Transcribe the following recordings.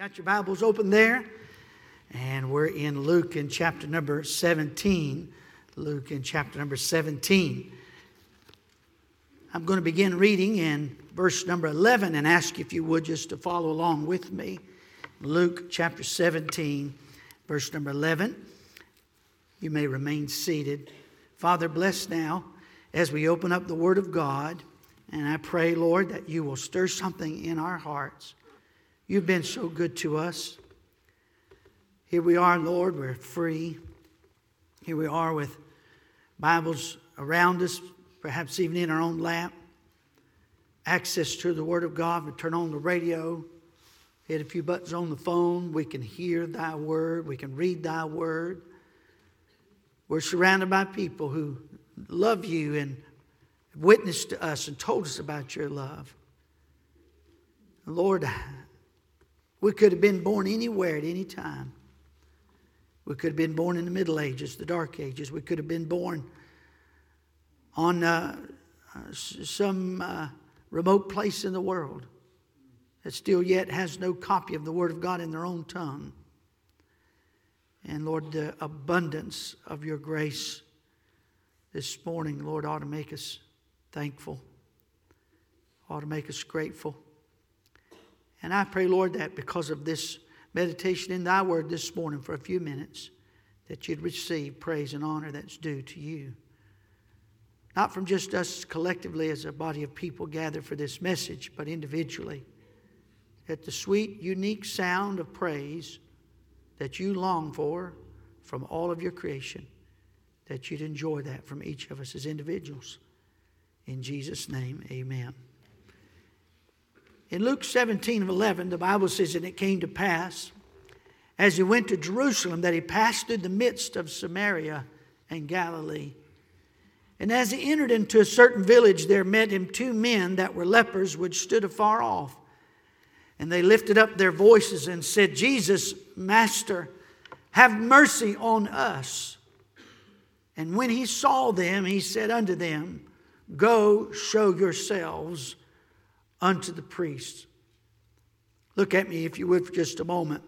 Got your Bibles open there? And we're in Luke in chapter number 17. Luke in chapter number 17. I'm going to begin reading in verse number 11 and ask if you would just to follow along with me. Luke chapter 17, verse number 11. You may remain seated. Father, bless now as we open up the Word of God. And I pray, Lord, that you will stir something in our hearts You've been so good to us. Here we are, Lord, we're free. Here we are with Bibles around us, perhaps even in our own lap. Access to the Word of God. We turn on the radio, hit a few buttons on the phone. We can hear Thy Word, we can read Thy Word. We're surrounded by people who love you and witnessed to us and told us about your love. Lord, we could have been born anywhere at any time. We could have been born in the Middle Ages, the Dark Ages. We could have been born on uh, some uh, remote place in the world that still yet has no copy of the Word of God in their own tongue. And Lord, the abundance of your grace this morning, Lord, ought to make us thankful, ought to make us grateful. And I pray, Lord, that because of this meditation in thy word this morning for a few minutes, that you'd receive praise and honor that's due to you. Not from just us collectively as a body of people gathered for this message, but individually. That the sweet, unique sound of praise that you long for from all of your creation, that you'd enjoy that from each of us as individuals. In Jesus' name, amen. In Luke 17 of 11, the Bible says, And it came to pass, as he went to Jerusalem, that he passed through the midst of Samaria and Galilee. And as he entered into a certain village, there met him two men that were lepers, which stood afar off. And they lifted up their voices and said, Jesus, Master, have mercy on us. And when he saw them, he said unto them, Go show yourselves unto the priests. Look at me, if you would, for just a moment.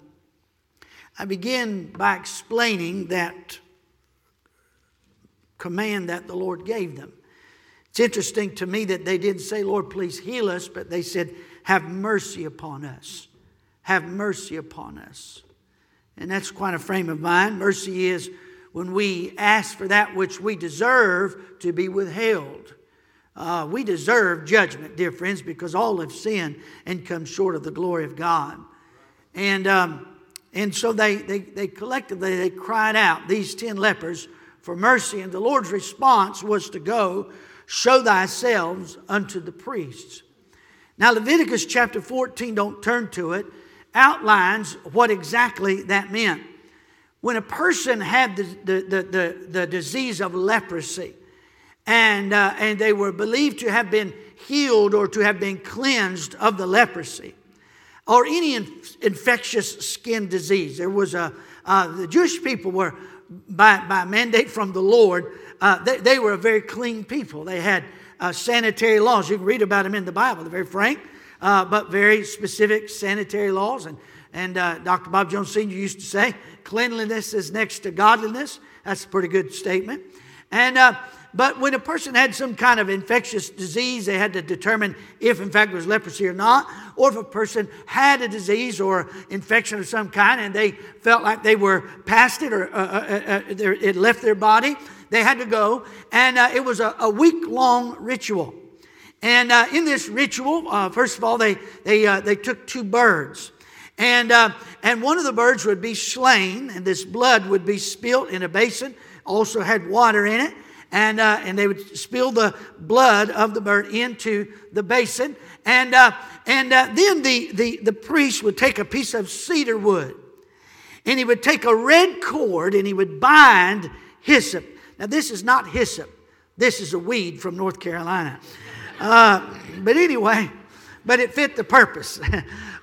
I begin by explaining that command that the Lord gave them. It's interesting to me that they didn't say, Lord, please heal us, but they said, Have mercy upon us. Have mercy upon us. And that's quite a frame of mind. Mercy is when we ask for that which we deserve to be withheld. Uh, we deserve judgment, dear friends, because all have sinned and come short of the glory of God. And, um, and so they, they, they collectively they cried out, these ten lepers, for mercy. And the Lord's response was to go, show thyself unto the priests. Now, Leviticus chapter 14, don't turn to it, outlines what exactly that meant. When a person had the, the, the, the, the disease of leprosy, and, uh, and they were believed to have been healed or to have been cleansed of the leprosy or any inf- infectious skin disease. There was a, uh, the Jewish people were, by, by mandate from the Lord, uh, they, they, were a very clean people. They had uh, sanitary laws. You can read about them in the Bible. They're very frank, uh, but very specific sanitary laws. And, and uh, Dr. Bob Jones Sr. used to say, cleanliness is next to godliness. That's a pretty good statement. And but when a person had some kind of infectious disease, they had to determine if, in fact, it was leprosy or not, or if a person had a disease or infection of some kind and they felt like they were past it or uh, uh, uh, uh it left their body, they had to go. And uh, it was a, a week long ritual. And uh, in this ritual, first of all, they, they, they took two birds. And, and one of the birds would be slain, and this blood would be spilt in a basin, also had water in it and, uh, and they would spill the blood of the bird into the basin. And, uh, and uh, then the, the, the priest would take a piece of cedar wood and he would take a red cord and he would bind hyssop. Now, this is not hyssop, this is a weed from North Carolina. Uh, but anyway, but it fit the purpose.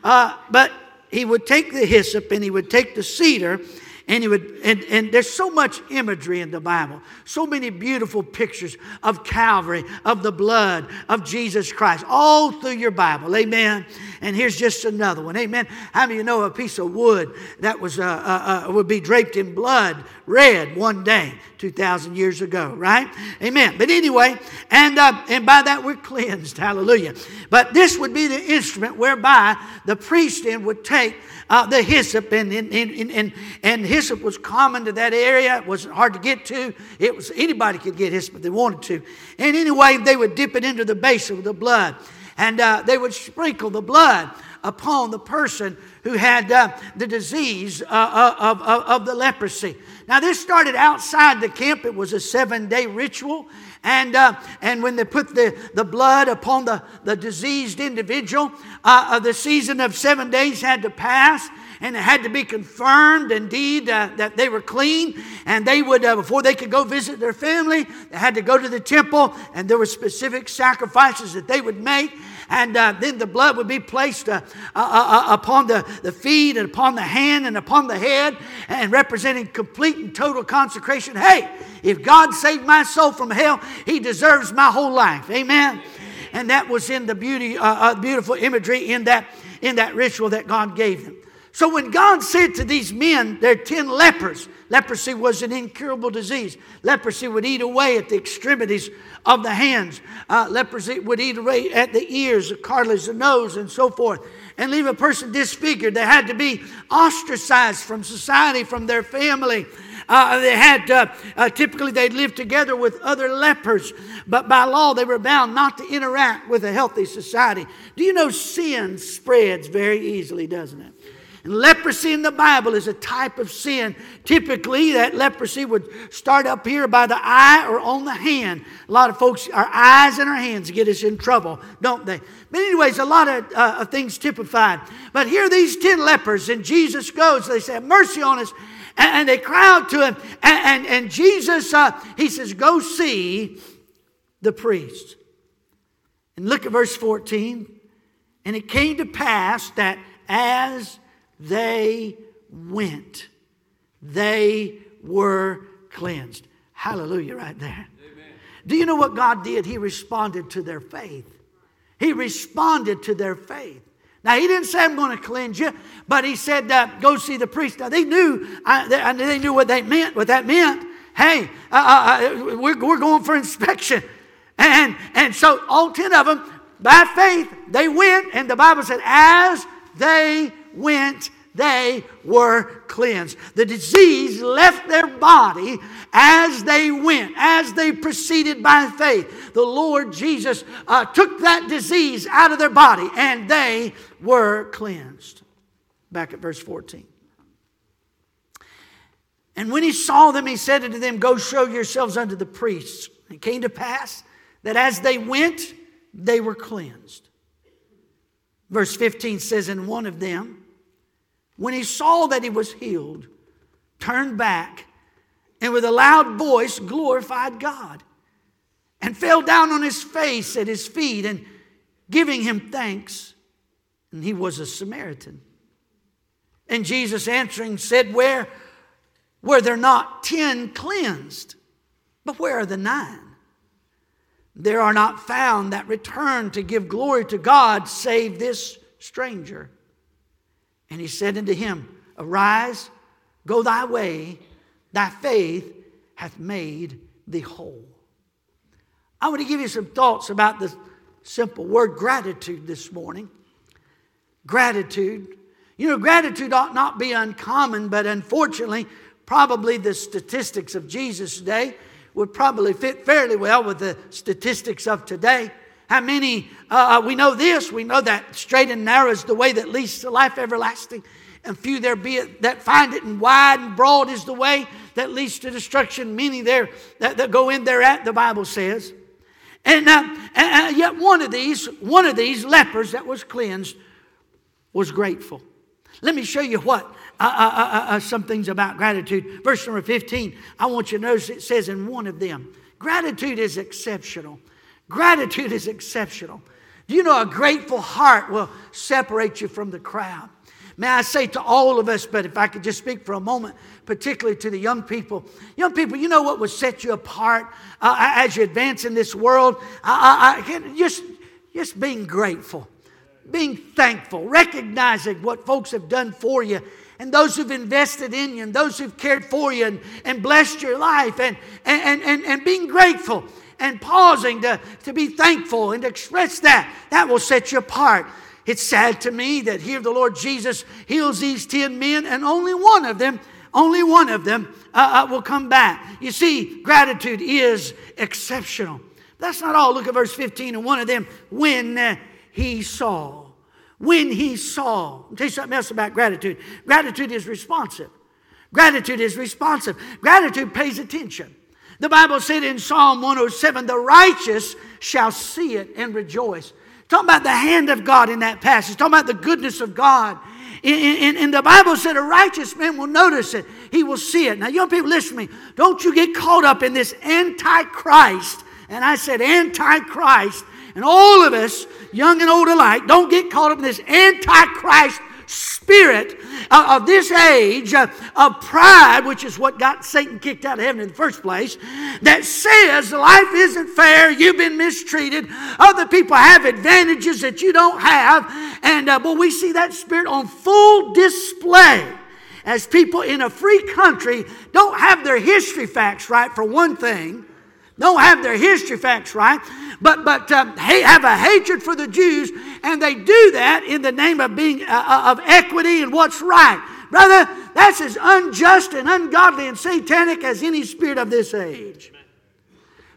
Uh, but he would take the hyssop and he would take the cedar and he would and, and there's so much imagery in the bible. So many beautiful pictures of calvary of the blood of jesus christ all through your bible. Amen and here's just another one. Amen. How many of you know a piece of wood that was uh, uh, uh, would be draped in blood red one day 2000 years ago right? Amen. But anyway and uh, and by that we're cleansed. Hallelujah. But this would be the instrument whereby the priest then would take uh, the hyssop, and, and, and, and, and hyssop was common to that area. It wasn't hard to get to. It was anybody could get hyssop if they wanted to. And anyway, they would dip it into the base of the blood, and uh, they would sprinkle the blood upon the person who had uh, the disease uh, uh, of, of, of the leprosy. Now, this started outside the camp. It was a seven day ritual. And, uh, and when they put the, the blood upon the, the diseased individual, uh, uh, the season of seven days had to pass and it had to be confirmed indeed that they were clean and they would before they could go visit their family they had to go to the temple and there were specific sacrifices that they would make and uh, then the blood would be placed uh, uh, uh, uh, upon the, the feet and upon the hand and upon the head and representing complete and total consecration. Hey, if God saved my soul from hell, He deserves my whole life. Amen. And that was in the beauty, uh, beautiful imagery in that in that ritual that God gave them. So when God said to these men, they're 10 lepers, leprosy was an incurable disease. Leprosy would eat away at the extremities of the hands. Uh, leprosy would eat away at the ears, the cartilage, the nose, and so forth, and leave a person disfigured. They had to be ostracized from society, from their family. Uh, they had uh, uh, typically they'd live together with other lepers, but by law they were bound not to interact with a healthy society. Do you know sin spreads very easily, doesn't it? And leprosy in the Bible is a type of sin. Typically, that leprosy would start up here by the eye or on the hand. A lot of folks, our eyes and our hands get us in trouble, don't they? But, anyways, a lot of, uh, things typified. But here, these 10 lepers, and Jesus goes, they say, Mercy on us. And, and they cry out to him. And, and, and Jesus, uh, he says, Go see the priest. And look at verse 14. And it came to pass that as they went. They were cleansed. Hallelujah, right there. Amen. Do you know what God did? He responded to their faith. He responded to their faith. Now, he didn't say, I'm going to cleanse you, but he said, uh, go see the priest. Now, they knew, uh, they, they, knew what, they meant, what that meant. Hey, uh, uh, uh, we're, we're going for inspection. And, and so all 10 of them, by faith, they went, and the Bible said, as they went, they were cleansed. The disease left their body as they went, as they proceeded by faith. The Lord Jesus uh, took that disease out of their body and they were cleansed. Back at verse 14. And when he saw them, he said unto them, Go show yourselves unto the priests. It came to pass that as they went, they were cleansed. Verse 15 says, And one of them, when he saw that he was healed, turned back and with a loud voice glorified God and fell down on his face at his feet and giving him thanks. And he was a Samaritan. And Jesus answering said, Where were there not ten cleansed? But where are the nine? There are not found that return to give glory to God save this stranger. And he said unto him, Arise, go thy way, thy faith hath made thee whole. I want to give you some thoughts about the simple word gratitude this morning. Gratitude. You know, gratitude ought not be uncommon, but unfortunately, probably the statistics of Jesus' day would probably fit fairly well with the statistics of today. How many, uh, uh, we know this, we know that straight and narrow is the way that leads to life everlasting. And few there be that find it, and wide and broad is the way that leads to destruction. Many there that, that go in there at, the Bible says. And, uh, and yet one of these, one of these lepers that was cleansed was grateful. Let me show you what uh, uh, uh, some things about gratitude. Verse number 15, I want you to notice it says in one of them, gratitude is exceptional. Gratitude is exceptional. Do you know a grateful heart will separate you from the crowd? May I say to all of us, but if I could just speak for a moment, particularly to the young people. Young people, you know what will set you apart uh, as you advance in this world? I, I, I, just, just being grateful, being thankful, recognizing what folks have done for you and those who've invested in you and those who've cared for you and, and blessed your life and, and, and, and being grateful and pausing to, to be thankful and to express that. That will set you apart. It's sad to me that here the Lord Jesus heals these 10 men, and only one of them, only one of them uh, uh, will come back. You see, gratitude is exceptional. That's not all. Look at verse 15, and one of them, when uh, he saw. When he saw. I'll tell you something else about gratitude. Gratitude is responsive. Gratitude is responsive. Gratitude pays attention. The Bible said in Psalm 107, the righteous shall see it and rejoice. Talking about the hand of God in that passage, talking about the goodness of God. And the Bible said a righteous man will notice it. He will see it. Now, young people, listen to me. Don't you get caught up in this antichrist. And I said antichrist. And all of us, young and old alike, don't get caught up in this antichrist spirit of this age of pride, which is what got Satan kicked out of heaven in the first place, that says life isn't fair, you've been mistreated, other people have advantages that you don't have. And uh, we see that spirit on full display as people in a free country don't have their history facts right, for one thing don't have their history facts right, but, but um, have a hatred for the Jews, and they do that in the name of being uh, uh, of equity and what's right. Brother, that's as unjust and ungodly and satanic as any spirit of this age.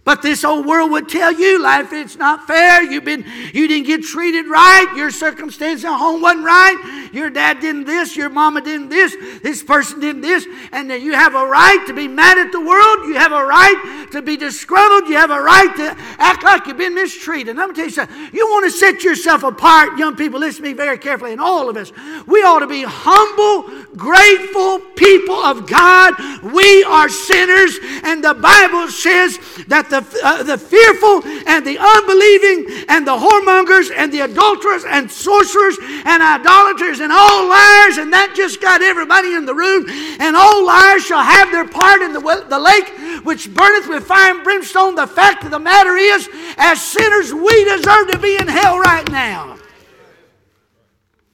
But this old world would tell you life it's not fair. You've been you didn't get treated right. Your circumstance at home wasn't right. Your dad didn't this. Your mama didn't this. This person didn't this. And then you have a right to be mad at the world. You have a right to be disgruntled. You have a right to act like you've been mistreated. And I'm gonna tell you something. You want to set yourself apart, young people. Listen to me very carefully. And all of us, we ought to be humble, grateful people of God. We are sinners, and the Bible says that the, uh, the fearful and the unbelieving and the whoremongers and the adulterers and sorcerers and idolaters and all liars, and that just got everybody in the room. And all liars shall have their part in the, the lake which burneth with fire and brimstone. The fact of the matter is, as sinners, we deserve to be in hell right now.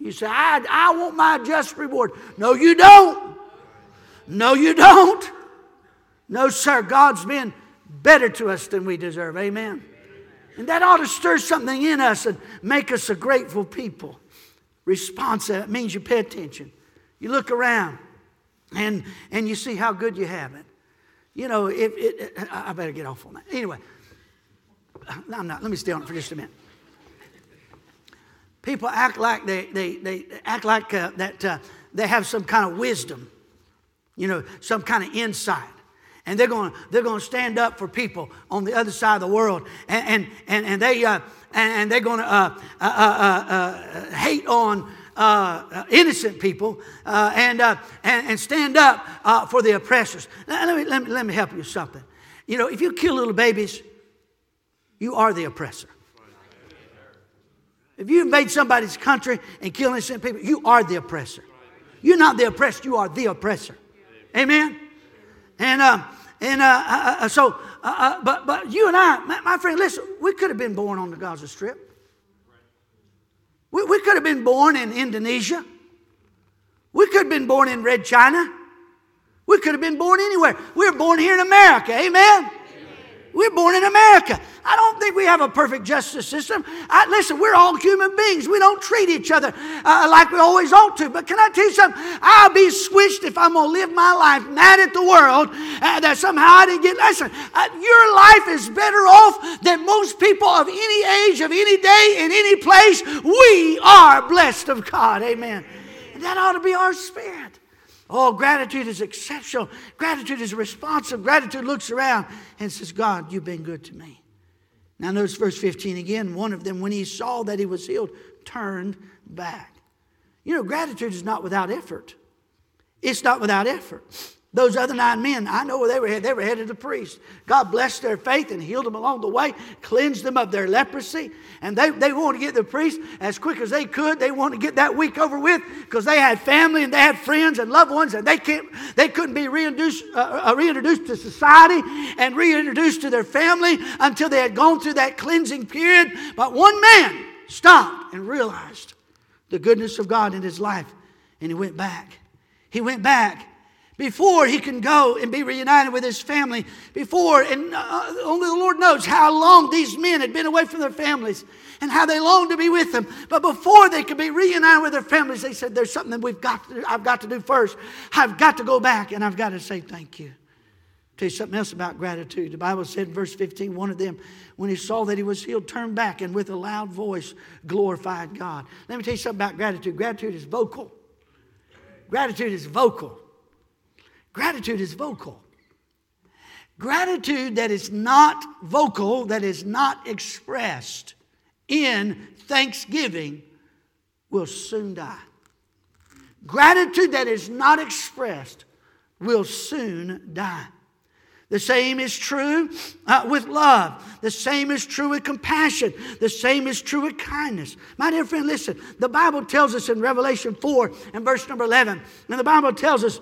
You say, I, I want my just reward. No, you don't. No, you don't. No, sir. God's been better to us than we deserve. Amen. And that ought to stir something in us and make us a grateful people. Responsive it means you pay attention. You look around and, and you see how good you have it. You know, if it, I better get off on that. Anyway, I'm not. Let me stay on it for just a minute. People act like they, they, they act like uh, that uh, they have some kind of wisdom, you know, some kind of insight and they're going they're going to stand up for people on the other side of the world, and and and, and they uh, and, they're going to uh uh, uh, uh, hate on. innocent people and, and, and stand up for the oppressors. Now, let, me, let, me, let me help you with something. You know, if you kill little babies, you are the oppressor. If you invade somebody's country and kill innocent people, you are the oppressor. You're not the oppressed, you are the oppressor. Amen? And uh, and uh, uh so, uh, uh, but, but you and I, my, my, friend, listen, we could have been born on the Gaza Strip. We, we could have been born in Indonesia. We could have been born in Red China. We could have been born anywhere. We were born here in America. Amen. We're born in America. I don't think we have a perfect justice system. I, listen, we're all human beings. We don't treat each other uh, like we always ought to. But can I tell you something? I'll be switched if I'm going to live my life mad at the world uh, that somehow I didn't get. Listen, uh, your life is better off than most people of any age, of any day, in any place. We are blessed of God. Amen. And that ought to be our spirit. Oh, gratitude is exceptional. Gratitude is responsive. Gratitude looks around and says, God, you've been good to me. Now, notice verse 15 again. One of them, when he saw that he was healed, turned back. You know, gratitude is not without effort. It's not without effort. Those other nine men, I know where they were headed. They were headed to the priest. God blessed their faith and healed them along the way, cleansed them of their leprosy. And they, they wanted to get the priest as quick as they could. They wanted to get that week over with because they had family and they had friends and loved ones and they, can't, they couldn't be reintroduced, uh, uh, reintroduced to society and reintroduced to their family until they had gone through that cleansing period. But one man stopped and realized the goodness of God in his life and he went back. He went back before he can go and be reunited with his family, before, and uh, only the Lord knows how long these men had been away from their families and how they longed to be with them. But before they could be reunited with their families, they said, There's something that we've got to, I've got to do first. I've got to go back and I've got to say thank you. Tell you something else about gratitude. The Bible said in verse 15, one of them, when he saw that he was healed, turned back and with a loud voice glorified God. Let me tell you something about gratitude. Gratitude is vocal. Gratitude is vocal. Gratitude is vocal. Gratitude that is not vocal, that is not expressed in thanksgiving, will soon die. Gratitude that is not expressed will soon die. The same is true uh, with love. The same is true with compassion. The same is true with kindness. My dear friend, listen. The Bible tells us in Revelation 4 and verse number 11, and the Bible tells us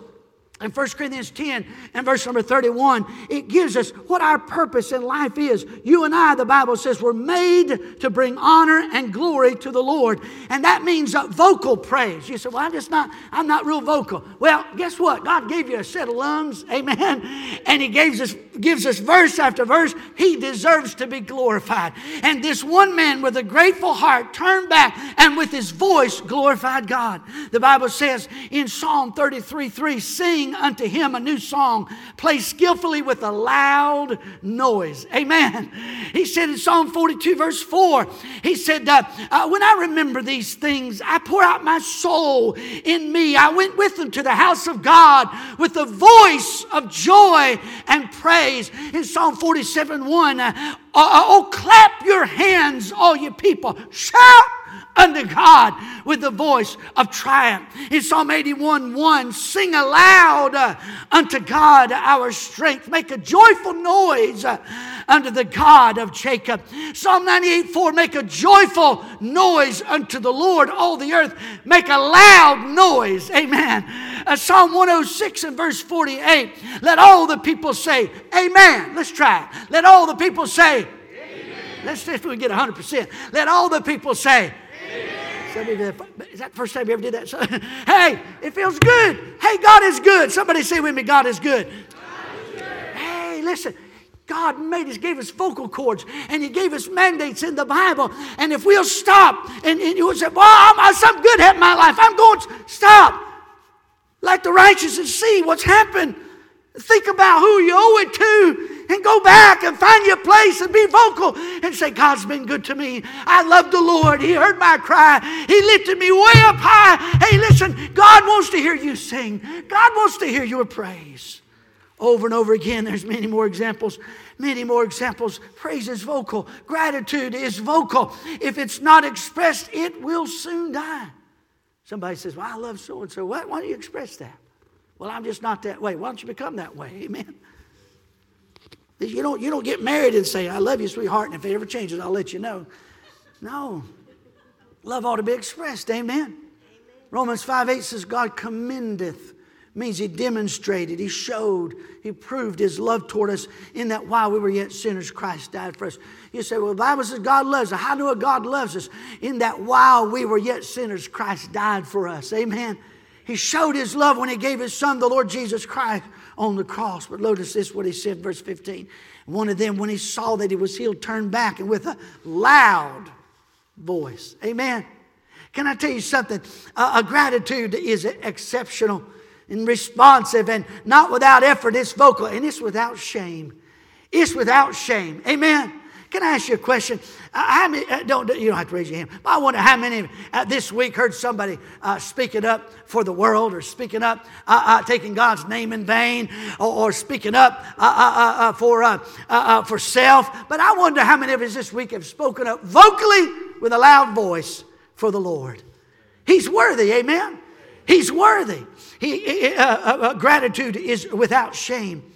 in 1 Corinthians 10 and verse number 31, it gives us what our purpose in life is. You and I, the Bible says, were made to bring honor and glory to the Lord. And that means vocal praise. You say, well, I'm just not, I'm not real vocal. Well, guess what? God gave you a set of lungs, amen. And He gives us, gives us verse after verse. He deserves to be glorified. And this one man with a grateful heart turned back and with his voice glorified God. The Bible says in Psalm 33 3, sing sing unto him a new song, play skillfully with a loud noise. Amen. He said in Psalm 42, verse 4, he said, uh, uh, When I remember these things, I pour out my soul in me. I went with them to the house of God with a voice of joy and praise. In Psalm 47, 1, uh, oh, clap your hands, all you people. Shout unto God with the voice of triumph. In Psalm 81 1, sing aloud uh, unto God our strength. Make a joyful noise uh, unto the God of Jacob. Psalm 98 4, make a joyful noise unto the Lord, all the earth. Make a loud noise. Amen. Uh, Psalm 106 and verse 48, let all the people say, Amen. Let's try it. Let all the people say. Let's see if we get 100%. Let all the people say, is that the first time you ever did that? hey, it feels good. Hey, God is good. Somebody say with me, God is good. Hey, listen. God made us, gave us vocal cords, and He gave us mandates in the Bible. And if we'll stop, and, and you would say, Well, I'm, something good happened in my life. I'm going to stop. Like the righteous and see what's happened. Think about who you owe it to and go back and find your place and be vocal and say, God's been good to me. I love the Lord. He heard my cry. He lifted me way up high. Hey, listen, God wants to hear you sing. God wants to hear your praise. Over and over again, there's many more examples. Many more examples. Praise is vocal. Gratitude is vocal. If it's not expressed, it will soon die. Somebody says, Well, I love so and so. Why don't you express that? Well, I'm just not that way. Why don't you become that way? Amen. You don't, you don't get married and say, I love you, sweetheart, and if it ever changes, I'll let you know. No. Love ought to be expressed. Amen. Amen. Romans 5 8 says, God commendeth, means He demonstrated, He showed, He proved His love toward us in that while we were yet sinners, Christ died for us. You say, well, the Bible says God loves us. How do a God loves us? In that while we were yet sinners, Christ died for us. Amen. He showed His love when He gave His Son, the Lord Jesus Christ on the cross. But notice this what he said, verse 15. One of them, when he saw that he was healed, turned back and with a loud voice. Amen. Can I tell you something? a gratitude is exceptional and responsive and not without effort. It's vocal and it's without shame. It's without shame. Amen. Can I ask you a question? Uh, how many, uh, don't, you don't have to raise your hand, but I wonder how many uh, this week heard somebody uh, speaking up for the world or speaking up, uh, uh, taking God's name in vain or, or speaking up for, for self. But I wonder how many of us this week have spoken up vocally with a loud voice for the Lord. He's worthy, amen? He's worthy. He, gratitude is without shame.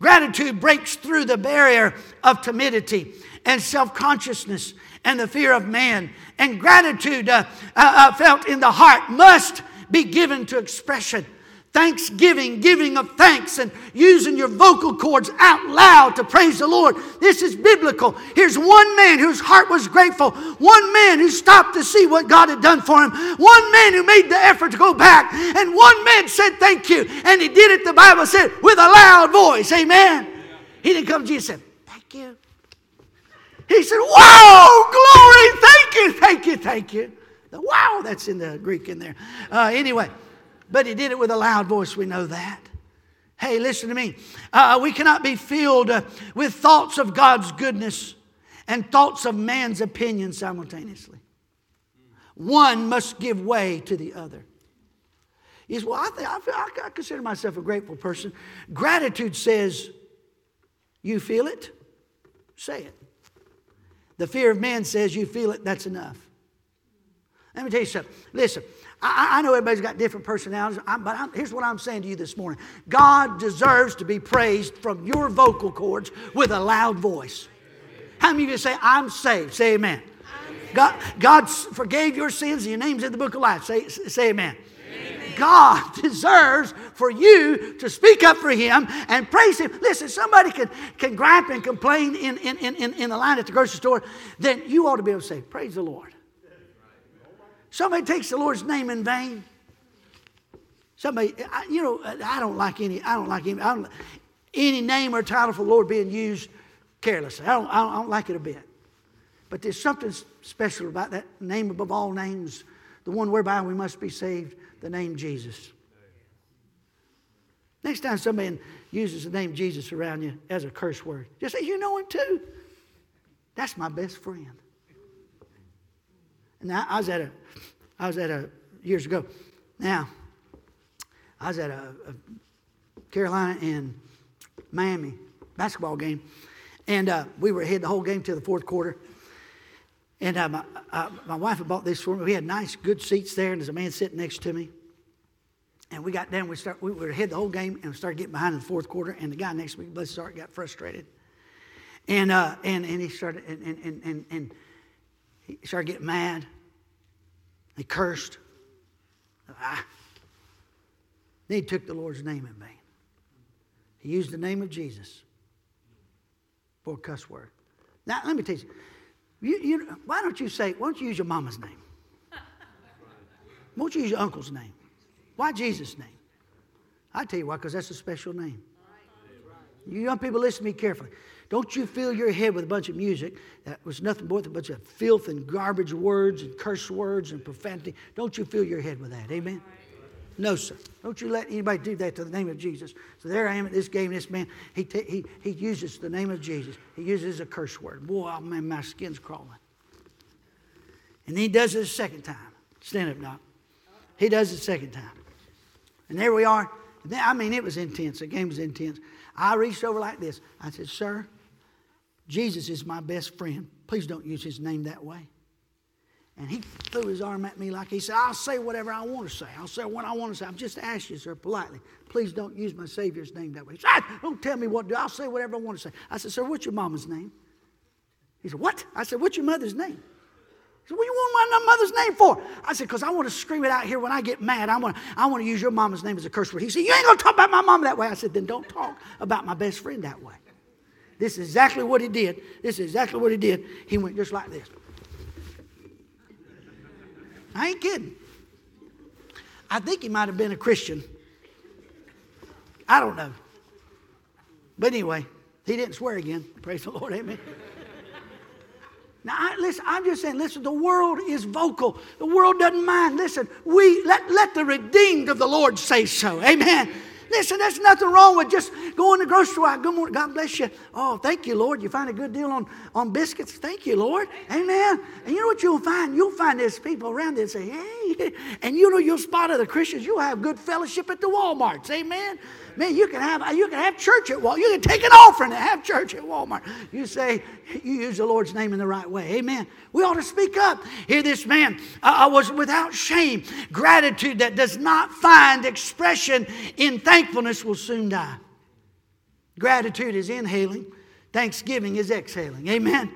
Gratitude breaks through the barrier of timidity and self consciousness and the fear of man. And gratitude uh, uh, uh, felt in the heart must be given to expression thanksgiving, giving of thanks, and using your vocal cords out loud to praise the Lord. This is biblical. Here's one man whose heart was grateful, one man who stopped to see what God had done for him, one man who made the effort to go back, and one man said thank you. And he did it, the Bible said, with a loud voice. Amen. He didn't come to Jesus and say, Thank you. He said, Wow, glory, thank you, thank you, thank you. The wow, that's in the Greek in there. Uh, anyway. But he did it with a loud voice, we know that. Hey, listen to me. Uh, we cannot be filled uh, with thoughts of God's goodness and thoughts of man's opinion simultaneously. One must give way to the other. He says, Well, I, think, I, feel, I consider myself a grateful person. Gratitude says, You feel it? Say it. The fear of man says, You feel it, that's enough. Let me tell you something. Listen, I, I know everybody's got different personalities, but I'm, here's what I'm saying to you this morning God deserves to be praised from your vocal cords with a loud voice. How many of you say, I'm saved? Say amen. God, God forgave your sins and your name's in the book of life. Say, say amen. God deserves for you to speak up for Him and praise Him. Listen, somebody can, can gripe and complain in, in, in, in the line at the grocery store, then you ought to be able to say, Praise the Lord. Somebody takes the Lord's name in vain. Somebody, I, you know, I don't like any, I don't like any, I don't, any name or title for the Lord being used carelessly. I don't, I don't, I don't like it a bit. But there's something special about that name above all names, the one whereby we must be saved, the name Jesus. Next time somebody uses the name Jesus around you as a curse word, just say, You know him too. That's my best friend. And I was at a I was at a, years ago. Now, I was at a, a Carolina and Miami basketball game, and uh, we were ahead the whole game to the fourth quarter. And uh, my, uh, my wife had bought this for me. We had nice, good seats there, and there's a man sitting next to me. And we got down, we, start, we were ahead the whole game, and we started getting behind in the fourth quarter, and the guy next to me, bless his heart, got frustrated. And, uh, and, and he started, and, and, and, and he started getting mad. They cursed. Ah. Then he took the Lord's name in vain. He used the name of Jesus for a cuss word. Now, let me tell you, you, you, why don't you say, why don't you use your mama's name? Why don't you use your uncle's name? Why Jesus' name? I tell you why, because that's a special name. You young people, listen to me carefully. Don't you fill your head with a bunch of music that was nothing but a bunch of filth and garbage words and curse words and profanity. Don't you fill your head with that. Amen? No, sir. Don't you let anybody do that to the name of Jesus. So there I am at this game. This man, he, t- he, he uses the name of Jesus. He uses a curse word. Boy, oh, man, my skin's crawling. And he does it a second time. Stand up, Doc. He does it a second time. And there we are. I mean, it was intense. The game was intense. I reached over like this. I said, Sir, Jesus is my best friend. Please don't use his name that way. And he threw his arm at me like he said, I'll say whatever I want to say. I'll say what I want to say. I'm just asking you, sir, politely. Please don't use my Savior's name that way. He said, ah, don't tell me what to do. I'll say whatever I want to say. I said, Sir, what's your mama's name? He said, What? I said, What's your mother's name? He said, What do you want my mother's name for? I said, Because I want to scream it out here when I get mad. I want, to, I want to use your mama's name as a curse word. He said, You ain't going to talk about my mom that way. I said, Then don't talk about my best friend that way. This is exactly what he did. This is exactly what he did. He went just like this. I ain't kidding. I think he might have been a Christian. I don't know. But anyway, he didn't swear again. Praise the Lord. Amen. Now, I, listen, I'm just saying, listen, the world is vocal. The world doesn't mind. Listen, we let, let the redeemed of the Lord say so. Amen. Listen, there's nothing wrong with just going to the grocery store. Good morning. God bless you. Oh, thank you, Lord. You find a good deal on, on biscuits. Thank you, Lord. Amen. And you know what you'll find? You'll find there's people around there say, hey. And you know you'll spot other Christians. You'll have good fellowship at the Walmarts. Amen. Man, you can have you can have church at Walmart. You can take an offering and have church at Walmart. You say you use the Lord's name in the right way. Amen. We ought to speak up. Hear this man. I was without shame. Gratitude that does not find expression in thankfulness will soon die. Gratitude is inhaling. Thanksgiving is exhaling. Amen.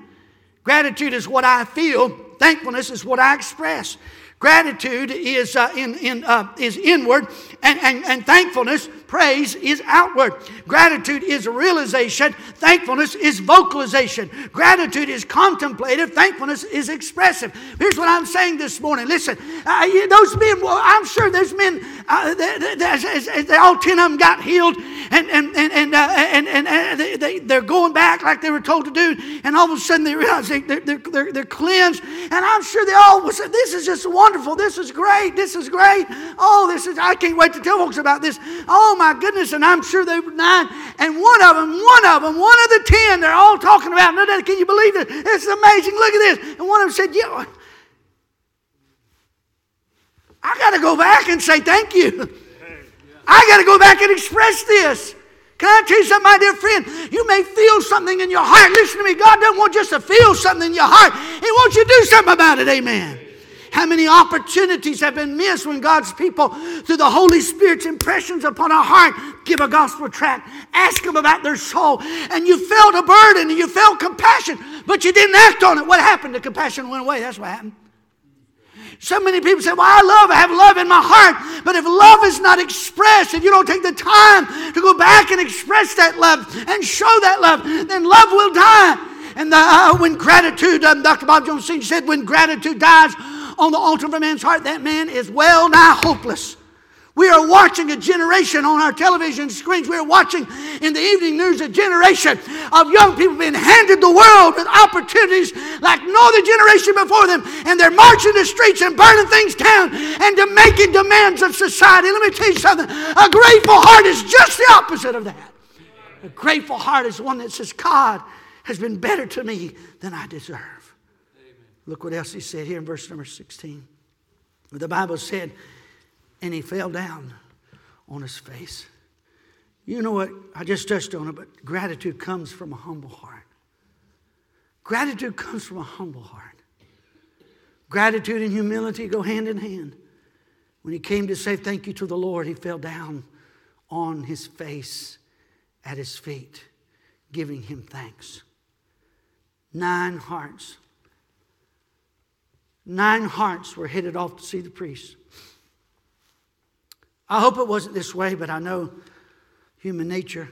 Gratitude is what I feel. Thankfulness is what I express. Gratitude is, uh, in, in, uh, is inward, and, and, and thankfulness, praise, is outward. Gratitude is realization, thankfulness is vocalization. Gratitude is contemplative, thankfulness is expressive. Here's what I'm saying this morning. Listen, uh, those men, well, I'm sure those men, uh, they, they, they, all 10 of them got healed, and, and, and, and, uh, and, and, and they, they, they're going back like they were told to do, and all of a sudden they realize they, they're, they're, they're cleansed, and I'm sure they all was, this is just wonderful. This is great. This is great. Oh, this is, I can't wait to tell folks about this. Oh, my goodness. And I'm sure they were nine. And one of them, one of them, one of the ten, they're all talking about, can you believe it? It's amazing. Look at this. And one of them said, yeah. I got to go back and say thank you. I got to go back and express this. Can I tell you something, my dear friend? You may feel something in your heart. Listen to me. God doesn't want just to feel something in your heart, He wants you to do something about it. Amen. How many opportunities have been missed when God's people, through the Holy Spirit's impressions upon our heart, give a gospel tract, ask them about their soul, and you felt a burden and you felt compassion, but you didn't act on it. What happened? The compassion went away. That's what happened. So many people say, Well, I love, I have love in my heart. But if love is not expressed, if you don't take the time to go back and express that love and show that love, then love will die. And the, uh, when gratitude, um, Dr. Bob Jones Sr. said, when gratitude dies, on the altar of a man's heart, that man is well nigh hopeless. We are watching a generation on our television screens. We're watching in the evening news a generation of young people being handed the world with opportunities like no other generation before them. And they're marching the streets and burning things down and making demands of society. Let me tell you something a grateful heart is just the opposite of that. A grateful heart is one that says, God has been better to me than I deserve. Look what else he said here in verse number 16. The Bible said, and he fell down on his face. You know what? I just touched on it, but gratitude comes from a humble heart. Gratitude comes from a humble heart. Gratitude and humility go hand in hand. When he came to say thank you to the Lord, he fell down on his face at his feet, giving him thanks. Nine hearts nine hearts were headed off to see the priest. I hope it wasn't this way, but I know human nature.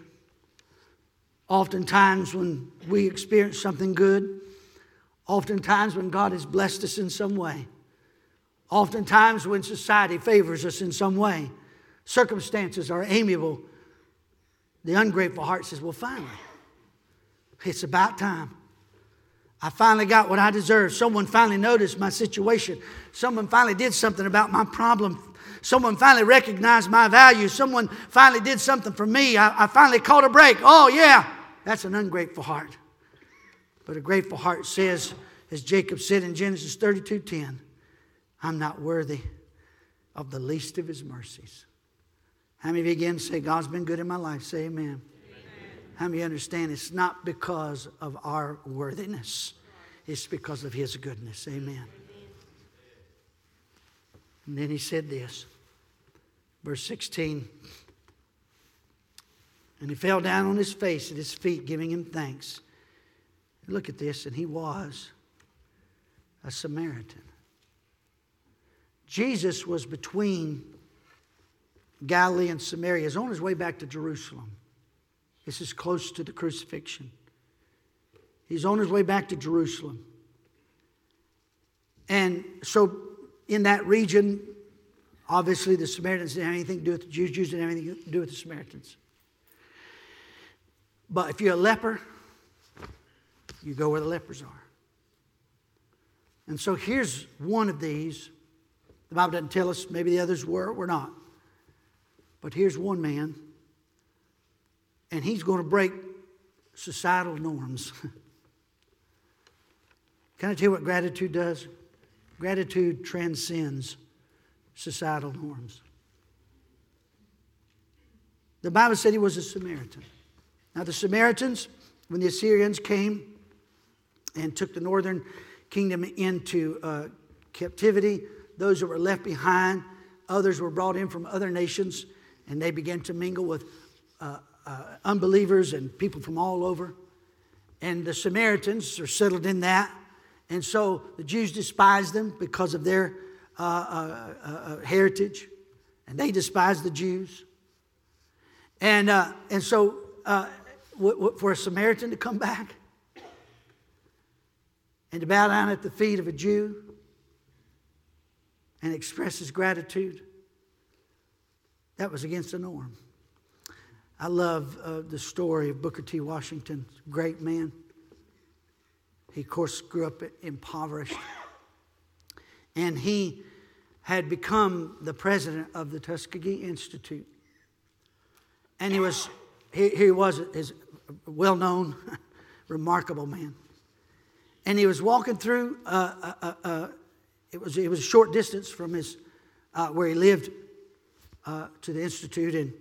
Oftentimes, when we experience something good, oftentimes when God has blessed us in some way, oftentimes when society favors us in some way, circumstances are amiable, the ungrateful heart says, Well, finally, it's about time. I finally got what I deserved. Someone finally noticed my situation. Someone finally did something about my problem. Someone finally recognized my value. Someone finally did something for me. I, I finally caught a break. Oh, yeah, that's an ungrateful heart. But a grateful heart says, as Jacob said in Genesis 32 10, I'm not worthy of the least of his mercies. How many of you again say, God's been good in my life? Say amen. How many understand it's not because of our worthiness, it's because of His goodness. Amen. And then he said this, verse 16. And he fell down on his face at his feet, giving him thanks. Look at this, and he was a Samaritan. Jesus was between Galilee and Samaria. He's on his way back to Jerusalem. This is close to the crucifixion. He's on his way back to Jerusalem. And so, in that region, obviously the Samaritans didn't have anything to do with the Jews, Jews didn't have anything to do with the Samaritans. But if you're a leper, you go where the lepers are. And so here's one of these. The Bible doesn't tell us, maybe the others were, were not. But here's one man and he's going to break societal norms. Can I tell you what gratitude does? Gratitude transcends societal norms. The Bible said he was a Samaritan. Now, the Samaritans, when the Assyrians came and took the northern kingdom into uh, captivity, those that were left behind, others were brought in from other nations, and they began to mingle with uh, uh, unbelievers and people from all over. And the Samaritans are settled in that. And so the Jews despise them because of their uh, uh, uh, uh heritage, and they despise the Jews. And, uh, and so, w- w- for a Samaritan to come back and to bow down at the feet of a Jew and express his gratitude, that was against the norm. I love uh, the story of Booker T. Washington, great man. He, of course, grew up impoverished. And he had become the president of the Tuskegee Institute. And he was, he, he was a well known, remarkable man. And he was walking through, uh, uh, uh, uh, it, was, it was a short distance from his, uh, where he lived uh, to the Institute. And,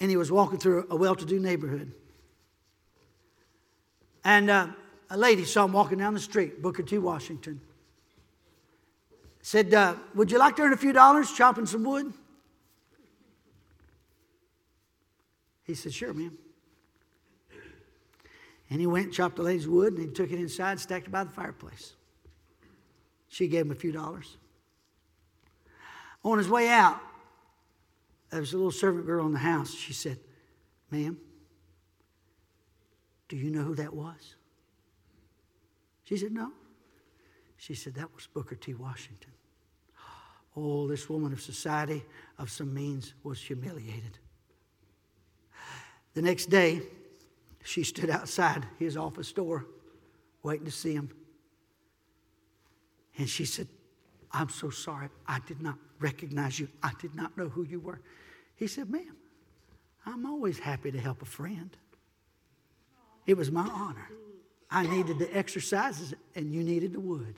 and he was walking through a well to do neighborhood. And a lady saw him walking down the street, Booker T. Washington. Said, uh, Would you like to earn a few dollars chopping some wood? He said, Sure, ma'am. And he went and chopped the lady's wood and he took it inside, stacked it by the fireplace. She gave him a few dollars. On his way out, there was a little servant girl in the house. She said, Ma'am, do you know who that was? She said, No. She said, That was Booker T. Washington. Oh, this woman of society of some means was humiliated. The next day, she stood outside his office door waiting to see him. And she said, I'm so sorry. I did not recognize you. I did not know who you were. He said, Ma'am, I'm always happy to help a friend. It was my honor. I needed the exercises and you needed the wood.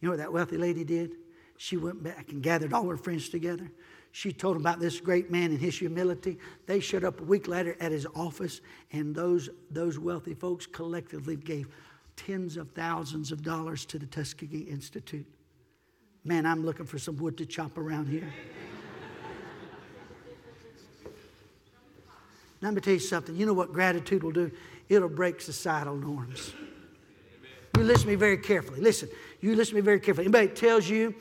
You know what that wealthy lady did? She went back and gathered all her friends together. She told them about this great man and his humility. They showed up a week later at his office, and those, those wealthy folks collectively gave tens of thousands of dollars to the Tuskegee Institute. Man, I'm looking for some wood to chop around here. Let me tell you something. You know what gratitude will do? it'll break societal norms. You listen to me very carefully. Listen, you listen to me very carefully. Anybody tells you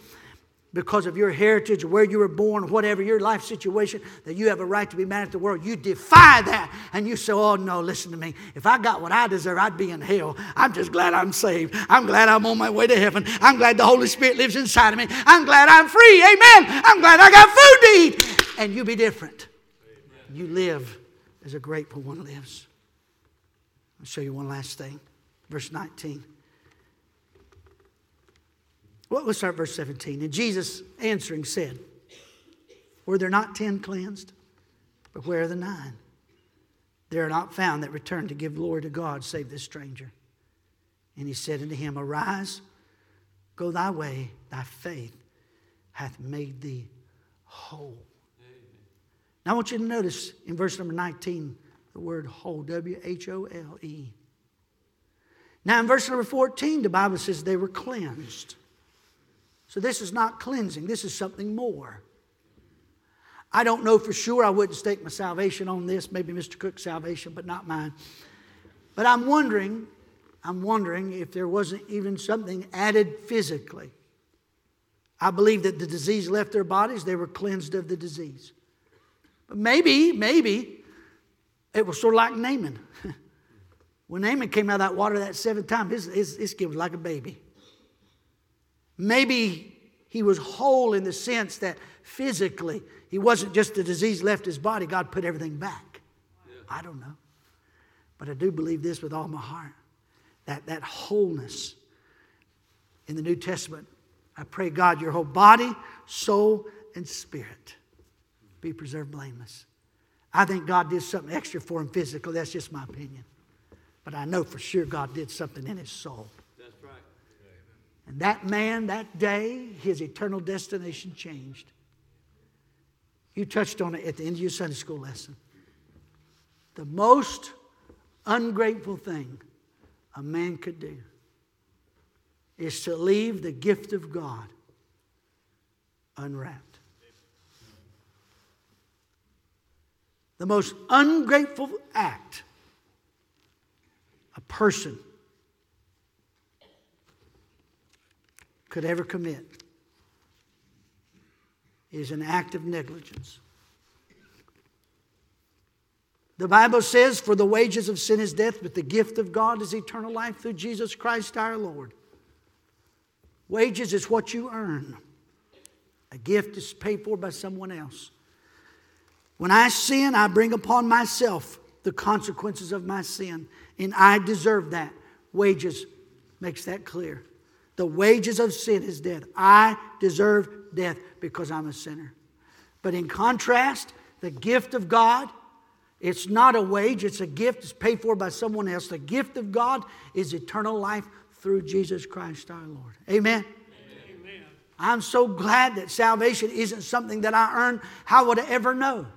because of your heritage where you were born, whatever your life situation, that you have a right to be mad at the world, you defy that and you say, Oh, no, listen to me. If I got what I deserve, I'd be in hell. I'm just glad I'm saved. I'm glad I'm on my way to heaven. I'm glad the Holy Spirit lives inside of me. I'm glad I'm free. Amen. I'm glad I got food to eat. And you be different. You live as a grateful one lives. I'll show you one last thing. Verse 19. Well, let's start verse 17. And Jesus answering said, Were there not ten cleansed? But where are the nine? They are not found that return to give glory to God, save this stranger. And he said unto him, Arise, go thy way, thy faith hath made thee whole. Now I want you to notice in verse number 19 the word whole, W H O L E. Now, in verse number 14, the Bible says they were cleansed. So, this is not cleansing, this is something more. I don't know for sure. I wouldn't stake my salvation on this, maybe Mr. Cook's salvation, but not mine. But I'm wondering, I'm wondering if there wasn't even something added physically. I believe that the disease left their bodies, they were cleansed of the disease. Maybe, maybe it was sort of like Naaman. when Naaman came out of that water that seventh time, his, his, his kid was like a baby. Maybe he was whole in the sense that physically he wasn't just the disease left his body, God put everything back. I don't know. But I do believe this with all my heart that, that wholeness in the New Testament. I pray, God, your whole body, soul, and spirit be preserved blameless. I think God did something extra for him physically. That's just my opinion. But I know for sure God did something in his soul. That's right. And that man, that day, his eternal destination changed. You touched on it at the end of your Sunday school lesson. The most ungrateful thing a man could do is to leave the gift of God unwrapped. The most ungrateful act a person could ever commit is an act of negligence. The Bible says, For the wages of sin is death, but the gift of God is eternal life through Jesus Christ our Lord. Wages is what you earn, a gift is paid for by someone else. When I sin, I bring upon myself the consequences of my sin, and I deserve that. Wages makes that clear. The wages of sin is death. I deserve death because I'm a sinner. But in contrast, the gift of God, it's not a wage, it's a gift. It's paid for by someone else. The gift of God is eternal life through Jesus Christ our Lord. Amen. Amen. I'm so glad that salvation isn't something that I earn. How would I ever know?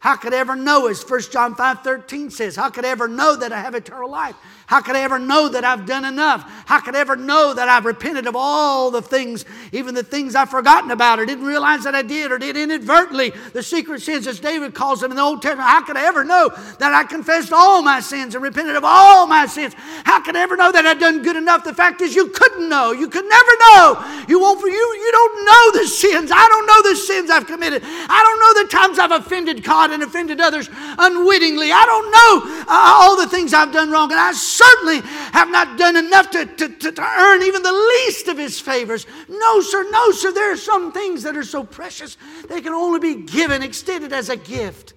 How could I ever know, as 1 John 5 13 says, how could I ever know that I have eternal life? How could I ever know that I've done enough? How could I ever know that I've repented of all the things, even the things I've forgotten about or didn't realize that I did or did inadvertently? The secret sins, as David calls them in the Old Testament. How could I ever know that I confessed all my sins and repented of all my sins? How could I ever know that I've done good enough? The fact is, you couldn't know. You could never know. You won't. You you don't know the sins. I don't know the sins I've committed. I don't know the times I've offended God and offended others unwittingly. I don't know Uh, all the things I've done wrong, and I certainly have not done enough to, to, to, to earn even the least of His favors. No, sir, no, sir. There are some things that are so precious, they can only be given, extended as a gift.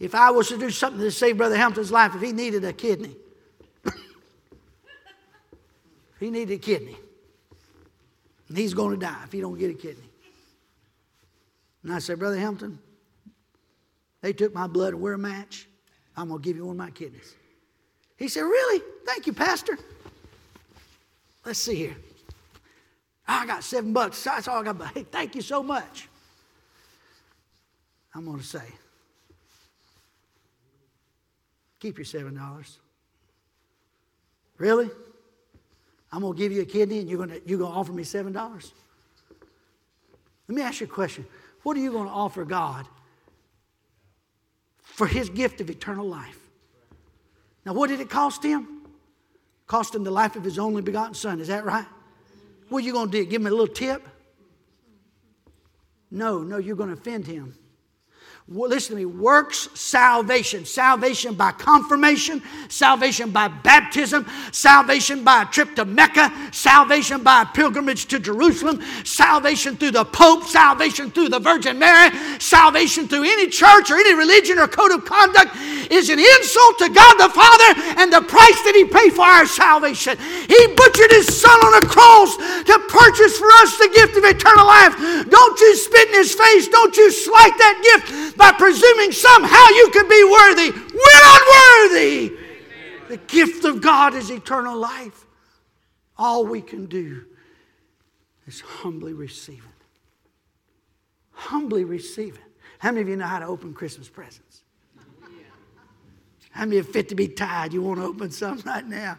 If I was to do something to save Brother Hampton's life, if he needed a kidney, he needed a kidney, and he's going to die if he don't get a kidney. And I said, Brother Hampton, they took my blood and we're a match. I'm going to give you one of my kidneys. He said, Really? Thank you, Pastor. Let's see here. I got seven bucks. That's all I got. Hey, thank you so much. I'm going to say, keep your seven dollars. Really? I'm going to give you a kidney and you're going to, you're going to offer me seven dollars? Let me ask you a question. What are you going to offer God for his gift of eternal life? Now, what did it cost him? Cost him the life of his only begotten son. Is that right? What are you going to do? Give him a little tip? No, no, you're going to offend him listen to me, works salvation. Salvation by confirmation, salvation by baptism, salvation by a trip to Mecca, salvation by a pilgrimage to Jerusalem, salvation through the Pope, salvation through the Virgin Mary, salvation through any church or any religion or code of conduct is an insult to God the Father and the price that He paid for our salvation. He butchered His Son on a cross to purchase for us the gift of eternal life. Don't you spit in His face, don't you slight that gift by presuming somehow you could be worthy. We're not worthy. The gift of God is eternal life. All we can do is humbly receive it. Humbly receive it. How many of you know how to open Christmas presents? How many are fit to be tied? You want to open some right now?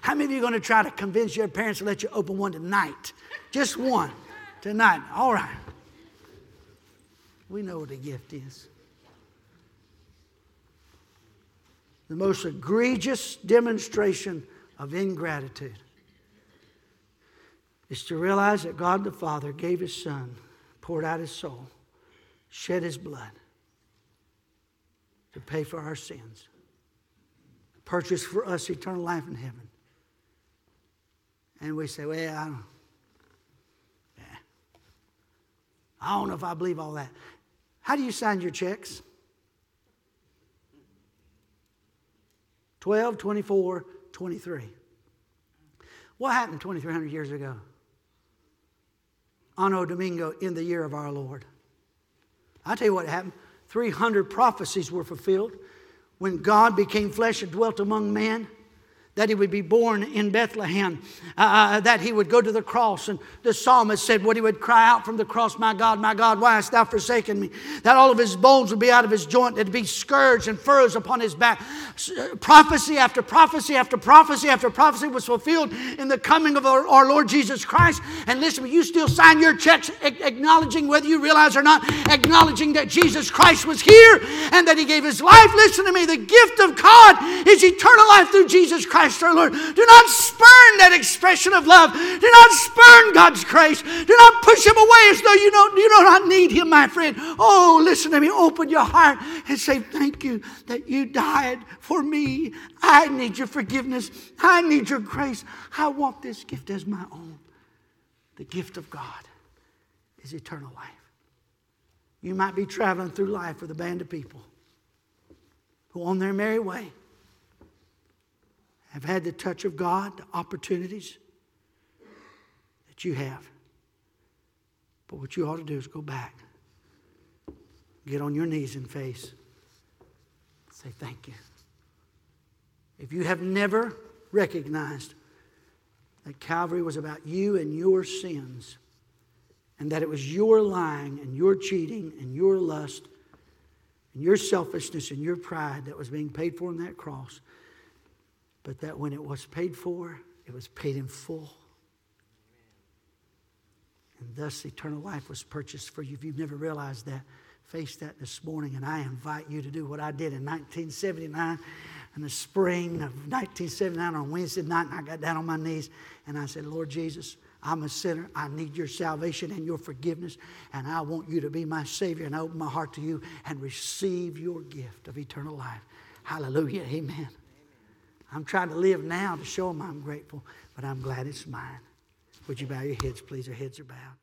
How many of you are going to try to convince your parents to let you open one tonight? Just one tonight. All right. We know what a gift is. The most egregious demonstration of ingratitude is to realize that God the Father gave His Son, poured out His soul, shed His blood to pay for our sins, purchase for us eternal life in heaven. And we say, well, I don't. I don't know if I believe all that. How do you sign your checks? 12, 24, 23. What happened 2,300 years ago? Anno Domini in the year of our Lord. I'll tell you what happened. 300 prophecies were fulfilled. When God became flesh and dwelt among men, that he would be born in Bethlehem, uh, uh, that he would go to the cross. And the psalmist said, What he would cry out from the cross, My God, my God, why hast thou forsaken me? That all of his bones would be out of his joint, that would be scourged and furrows upon his back. Uh, prophecy after prophecy after prophecy after prophecy was fulfilled in the coming of our, our Lord Jesus Christ. And listen, you still sign your checks acknowledging, whether you realize or not, acknowledging that Jesus Christ was here and that he gave his life. Listen to me, the gift of God is eternal life through Jesus Christ. Christ our Lord. Do not spurn that expression of love. Do not spurn God's grace. Do not push Him away as though you don't you do not need Him, my friend. Oh, listen to me. Open your heart and say, Thank you that you died for me. I need your forgiveness. I need your grace. I want this gift as my own. The gift of God is eternal life. You might be traveling through life with a band of people who, on their merry way, have had the touch of God, the opportunities that you have. But what you ought to do is go back, get on your knees and face, say thank you. If you have never recognized that Calvary was about you and your sins, and that it was your lying and your cheating and your lust and your selfishness and your pride that was being paid for on that cross, but that when it was paid for, it was paid in full. And thus eternal life was purchased for you. If you've never realized that, face that this morning. And I invite you to do what I did in 1979 in the spring of 1979 on Wednesday night. And I got down on my knees and I said, Lord Jesus, I'm a sinner. I need your salvation and your forgiveness. And I want you to be my Savior. And I open my heart to you and receive your gift of eternal life. Hallelujah. Amen. I'm trying to live now to show them I'm grateful, but I'm glad it's mine. Would you bow your heads, please? Our heads are bowed.